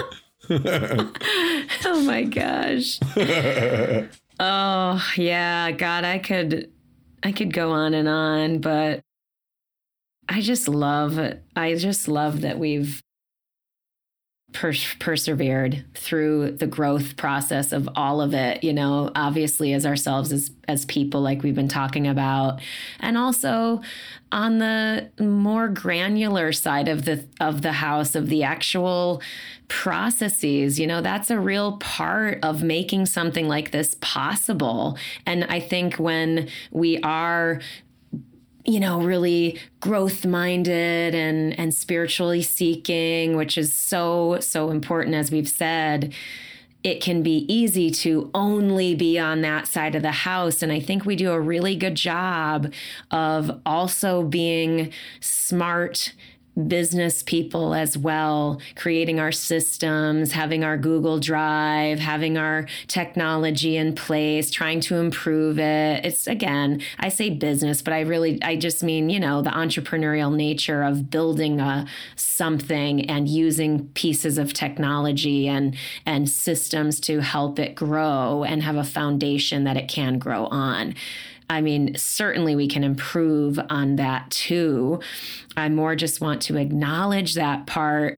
oh my gosh. oh, yeah, God, I could I could go on and on, but I just love I just love that we've pers- persevered through the growth process of all of it you know obviously as ourselves as as people like we've been talking about. And also on the more granular side of the of the house of the actual processes you know that's a real part of making something like this possible. And i think when we are you know, really growth minded and and spiritually seeking, which is so so important as we've said. It can be easy to only be on that side of the house. And I think we do a really good job of also being smart business people as well, creating our systems, having our Google Drive, having our technology in place, trying to improve it. It's again, I say business, but I really I just mean, you know, the entrepreneurial nature of building a something and using pieces of technology and and systems to help it grow and have a foundation that it can grow on. I mean, certainly we can improve on that too. I more just want to acknowledge that part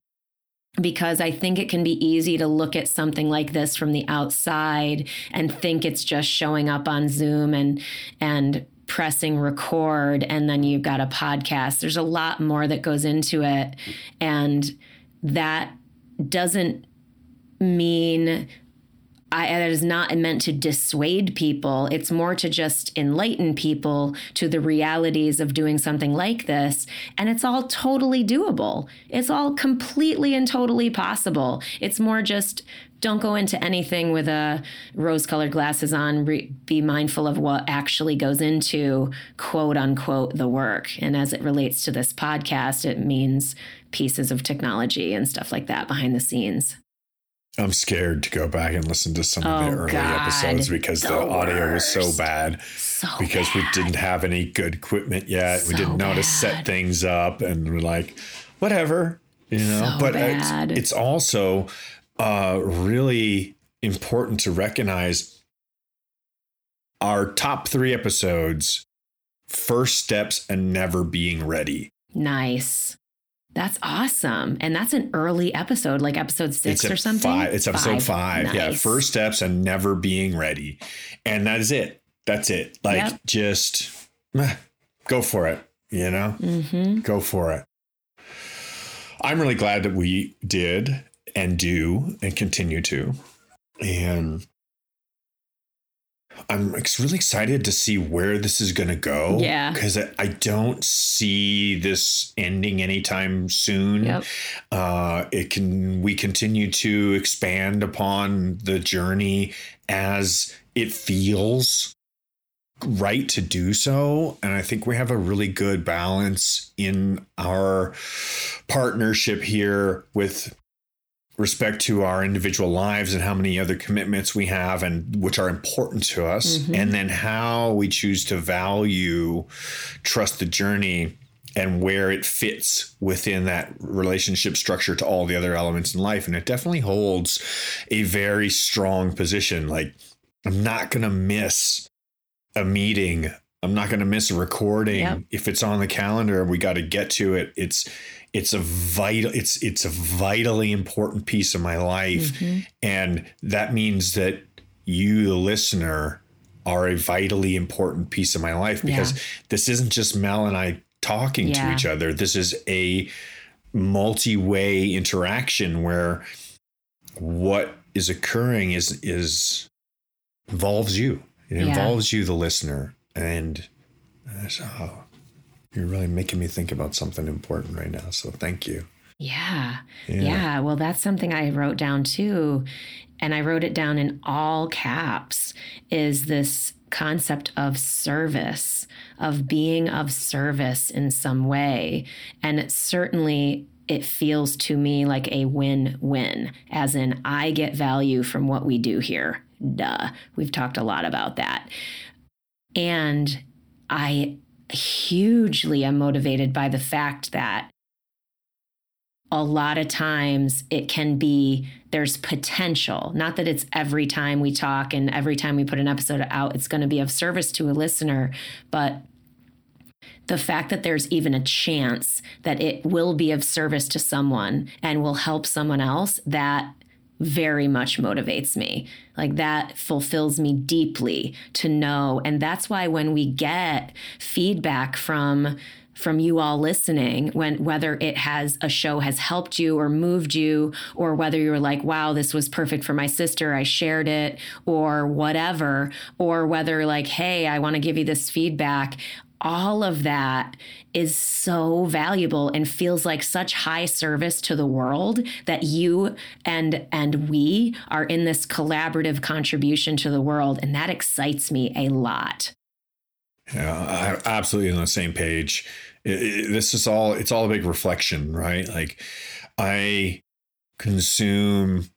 because I think it can be easy to look at something like this from the outside and think it's just showing up on Zoom and and pressing record and then you've got a podcast. There's a lot more that goes into it and that doesn't mean I, that is not meant to dissuade people. It's more to just enlighten people to the realities of doing something like this. And it's all totally doable. It's all completely and totally possible. It's more just don't go into anything with a rose colored glasses on. Re- be mindful of what actually goes into quote unquote the work. And as it relates to this podcast, it means pieces of technology and stuff like that behind the scenes. I'm scared to go back and listen to some of the Oh, early God. episodes because the, The audio was so bad. So because we didn't have any good equipment yet. So we didn't know how to set things up, and we're like, whatever, you know. So but bad. It's, it's also uh, really important to recognize our top three episodes: first steps and never being ready. Nice. That's awesome. And that's an early episode, like episode six it's or something. Five, it's episode five. Yeah, Nice. first steps and never being ready, and that is it. That's it. Like Yep. just eh, go for it. You know. Mm-hmm. go for it. I'm really glad that we did and do and continue to. And I'm really excited to see where this is going to go. Yeah. Because I, I don't see this ending anytime soon. Yep. Uh, it can, we continue to expand upon the journey as it feels right to do so. And I think we have a really good balance in our partnership here with respect to our individual lives and how many other commitments we have and which are important to us Mhm. and then how we choose to value trust the journey and where it fits within that relationship structure to all the other elements in life and it definitely holds a very strong position like i'm not going to miss a meeting i'm not going to miss a recording Yep. if it's on the calendar we got to get to it it's it's a vital it's it's a vitally important piece of my life Mhm. and that means that you the listener are a vitally important piece of my life because Yeah. this isn't just mel and i talking to each other this is a multi-way interaction where what is occurring is is involves you it Yeah. involves you the listener and uh, so you're really making me think about something important right now so thank you Yeah. Yeah. yeah. Well, that's something I wrote down too. And I wrote it down in all caps is this concept of service, of being of service in some way. And it certainly it feels to me like a win-win, as in I get value from what we do here. Duh. We've talked a lot about that. And I hugely am motivated by the fact that a lot of times it can be there's potential. Not that it's every time we talk and every time we put an episode out, it's going to be of service to a listener, but the fact that there's even a chance that it will be of service to someone and will help someone else, that very much motivates me. Like that fulfills me deeply to know. And that's why when we get feedback from from you all listening when whether it has a show has helped you or moved you or whether you're like wow this was perfect for my sister I shared it or whatever or whether like hey I want to give you this feedback all of that is so valuable and feels like such high service to the world that you and and we are in this collaborative contribution to the world and that excites me a lot. Yeah i'm absolutely on the same page. It, it, this is all it's all a big reflection right? Like i consume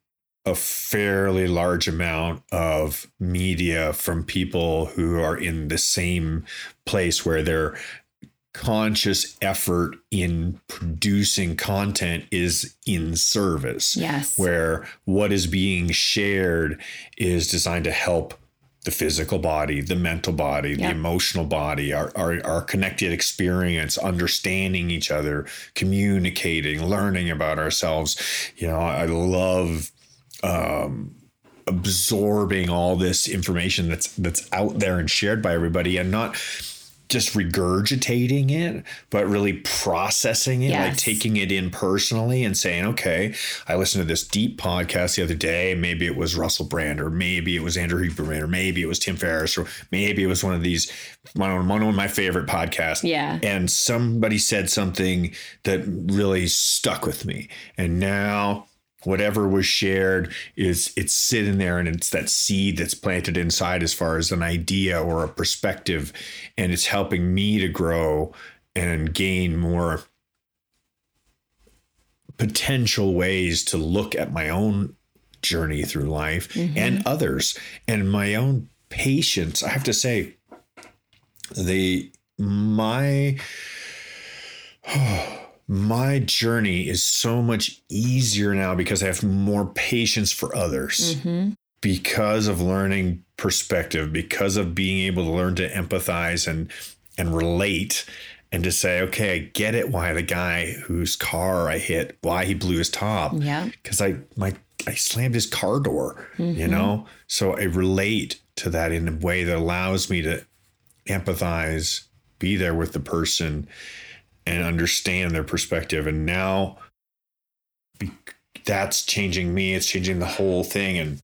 a fairly large amount of media from people who are in the same place where their conscious effort in producing content is in service. Yes. Where what is being shared is designed to help the physical body, the mental body, yep. the emotional body, our, our, our connected experience, understanding each other, communicating, learning about ourselves. You know, I love um, absorbing all this information that's that's out there and shared by everybody and not just regurgitating it, but really processing it, yes. like taking it in personally and saying, okay, I listened to this deep podcast the other day. Maybe it was Russell Brand, or maybe it was Andrew Huberman, or maybe it was Tim Ferriss, or maybe it was one of these, one of, one of my favorite podcasts. Yeah. And somebody said something that really stuck with me. And now whatever was shared is it's sitting there and it's that seed that's planted inside as far as an idea or a perspective and it's helping me to grow and gain more potential ways to look at my own journey through life mm-hmm. and others and my own patience i have to say the my oh, my journey is so much easier now because I have more patience for others. Mm-hmm. Because of learning perspective, because of being able to learn to empathize and and relate and to say, okay, I get it why the guy whose car I hit, why he blew his top. Yeah. Because I my I slammed his car door, mm-hmm. you know? So I relate to that in a way that allows me to empathize, be there with the person and understand their perspective. And now that's changing me. It's changing the whole thing. And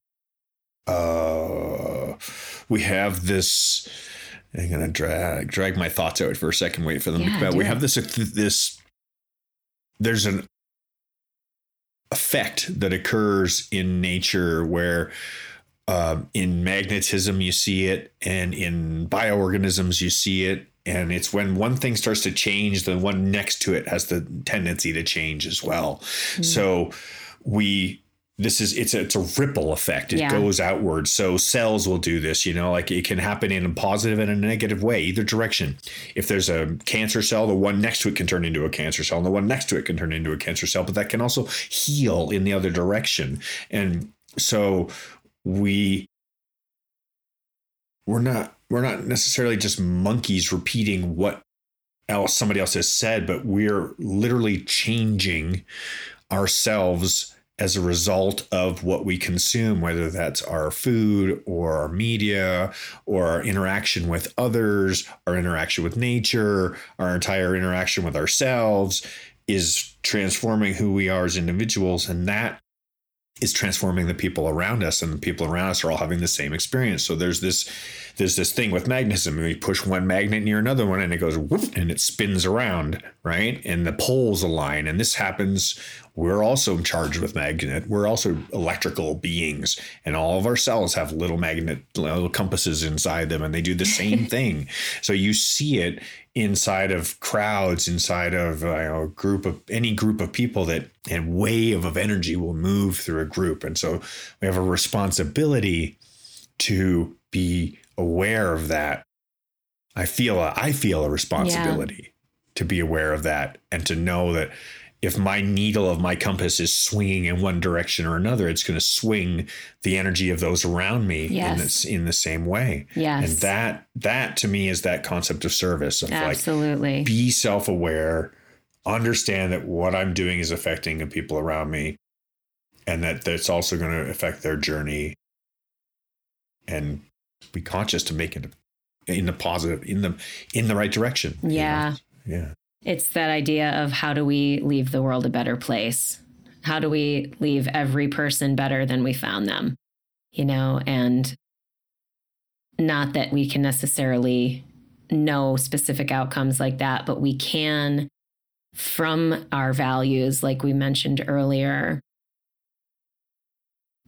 uh, we have this. I'm gonna drag drag my thoughts out for a second. Wait for them yeah, to come out. We have this this. There's an effect that occurs in nature where uh, in magnetism you see it and in bioorganisms you see it and it's when one thing starts to change the one next to it has the tendency to change as well. Mm-hmm. so we this is it's a, it's a ripple effect. It yeah. goes outward so cells will do this you know like it can happen in a positive and a negative way either direction. If there's a cancer cell the one next to it can turn into a cancer cell and the one next to it can turn into a cancer cell but that can also heal in the other direction. And so we we're not we're not necessarily just monkeys repeating what else somebody else has said, but we're literally changing ourselves as a result of what we consume, whether that's our food or our media or our interaction with others, our interaction with nature, our entire interaction with ourselves is transforming who we are as individuals. And that is transforming the people around us and the people around us are all having the same experience. So there's this there's this thing with magnetism. We push one magnet near another one and it goes whoop, and it spins around right? And the poles align and this happens we're also charged with magnet we're also electrical beings and all of our cells have little magnet little compasses inside them and they do the same thing so you see it inside of crowds, inside of you know, a group of any group of people that a wave of energy will move through a group. And so we have a responsibility to be aware of that. I feel a, I feel a responsibility yeah. to be aware of that and to know that if my needle of my compass is swinging in one direction or another, it's going to swing the energy of those around me Yes. in, this, in the same way. Yes. And that that to me is that concept of service of like Absolutely. be self-aware, understand that what I'm doing is affecting the people around me, and that that's also going to affect their journey. And be conscious to make it in the positive, in the in the right direction. you know? Yeah. It's that idea of how do we leave the world a better place? How do we leave every person better than we found them? You know, and not that we can necessarily know specific outcomes like that, but we can, from our values, like we mentioned earlier,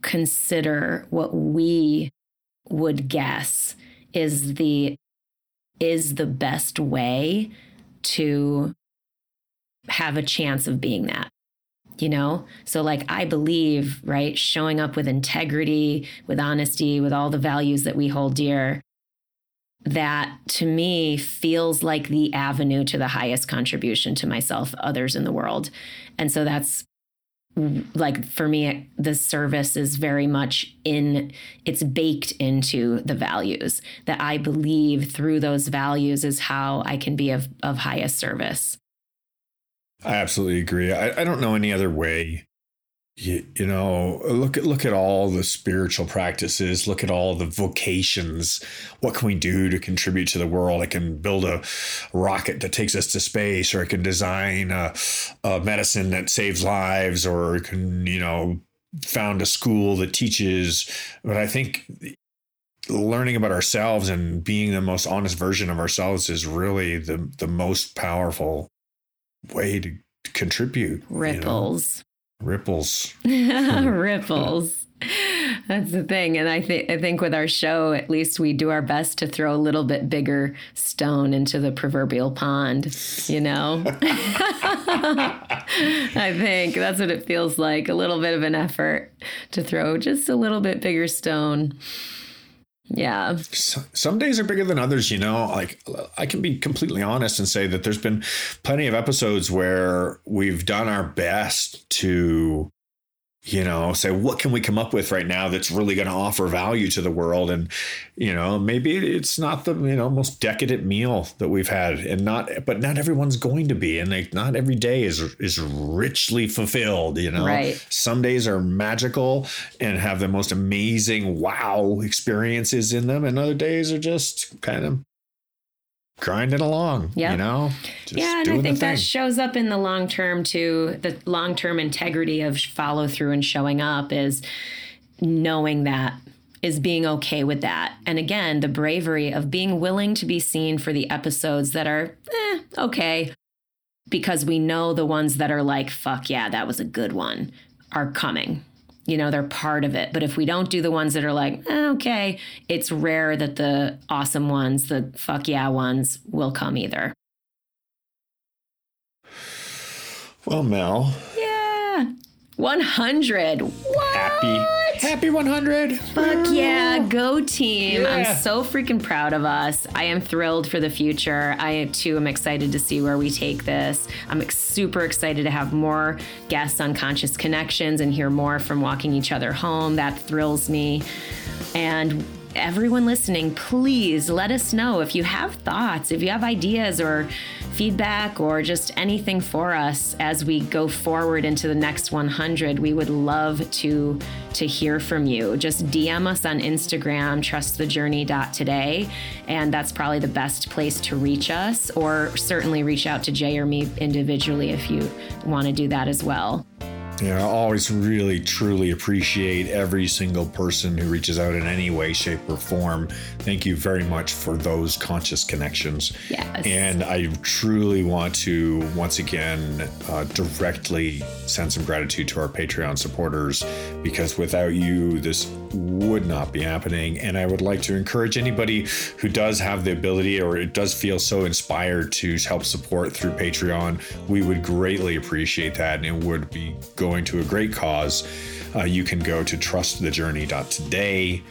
consider what we would guess is the is the best way to have a chance of being that you know? So like i believe right showing up with integrity with honesty with all the values that we hold dear that to me feels like the avenue to the highest contribution to myself others in the world. And so that's like for me the service is very much in it's baked into the values that i believe through those values is how i can be of, of highest service I absolutely agree. I, I don't know any other way. You, you know, look at look at all the spiritual practices. Look at all the vocations. What can we do to contribute to the world? I can build a rocket that takes us to space, or I can design a, a medicine that saves lives, or I can you know found a school that teaches. But I think learning about ourselves and being the most honest version of ourselves is really the the most powerful way to contribute. ripples Ripples. ripples. That's the thing and i think i think with our show at least we do our best to throw a little bit bigger stone into the proverbial pond you know? I think that's what it feels like a little bit of an effort to throw just a little bit bigger stone yeah S- Some days are bigger than others, you know. Like I can be completely honest and say that there's been plenty of episodes where we've done our best to you know say what can we come up with right now that's really going to offer value to the world and you know maybe it's not the you know most decadent meal that we've had and not but not everyone's going to be and like not every day is is richly fulfilled you know Right. some days are magical and have the most amazing wow experiences in them and other days are just kind of grinding along Yep. you know just yeah, and I think that shows up in the long term too. The long term integrity of follow through and showing up is knowing that is being okay with that. And again, the bravery of being willing to be seen for the episodes that are eh, okay, because we know the ones that are like, fuck yeah, that was a good one, are coming. You know, they're part of it. But if we don't do the ones that are like, eh, okay, it's rare that the awesome ones, the fuck yeah ones, will come either. well mel Yeah. 100. What? happy happy 100 Fuck yeah, go team. Yeah. I'm so freaking proud of us. I am thrilled for the future. I too am excited to see where we take this. I'm super excited to have more guests on Conscious Connections and hear more from Walking Each Other Home. That thrills me. And everyone listening, please let us know if you have thoughts, if you have ideas or feedback or just anything for us as we go forward into the next 100. We would love to to hear from you. Just DM us on Instagram trustthejourney.today and that's probably the best place to reach us or certainly reach out to Jay or me individually if you want to do that as well. Yeah, I always really truly appreciate every single person who reaches out in any way, shape, or form. Thank you very much for those conscious connections. Yes. And I truly want to once again uh, directly send some gratitude to our Patreon supporters because without you, this would not be happening. And I would like to encourage anybody who does have the ability or it does feel so inspired to help support through Patreon. We would greatly appreciate that and it would be going to a great cause. Uh, you can go to trustthejourney.today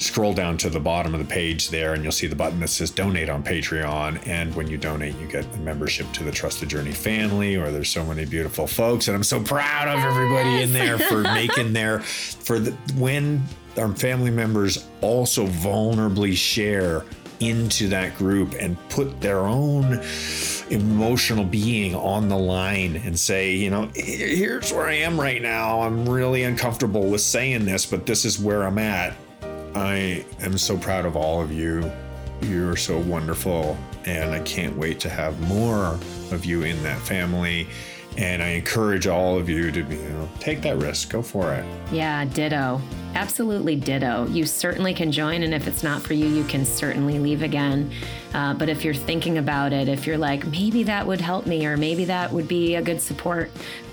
scroll down to the bottom of the page there and you'll see the button that says donate on Patreon. And when you donate, you get a membership to the Trust the Journey family, or there's so many beautiful folks. And I'm so proud of everybody in there for making their, for the, when our family members also vulnerably share into that group and put their own emotional being on the line and say, you know, here's where I am right now. I'm really uncomfortable with saying this, but this is where I'm at. I am so proud of all of you. You're so wonderful. And I can't wait to have more of you in that family. And I encourage all of you to, you know, take that risk. Go for it. Yeah, ditto. Absolutely ditto. You certainly can join, and if it's not for you, you can certainly leave again. Uh, but if you're thinking about it, if you're like, maybe that would help me, or maybe that would be a good support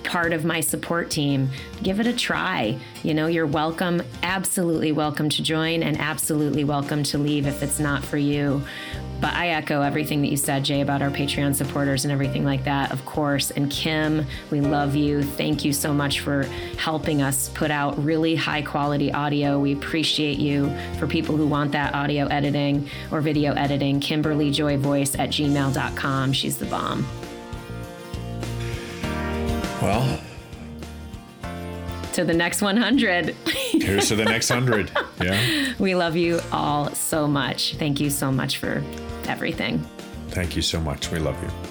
part of my support team, give it a try. You know, you're welcome, absolutely welcome to join, and absolutely welcome to leave if it's not for you. But I echo everything that you said, Jay, about our Patreon supporters and everything like that, of course. And Kim, we love you. Thank you so much for helping us put out really high quality audio. We appreciate you. For people who want that audio editing or video editing, Kimberly Joy Voice at gmail.com. She's the bomb. Well, to the next 100. Here's to the next 100. Yeah. We love you all so much. Thank you so much for everything. Thank you so much. We love you.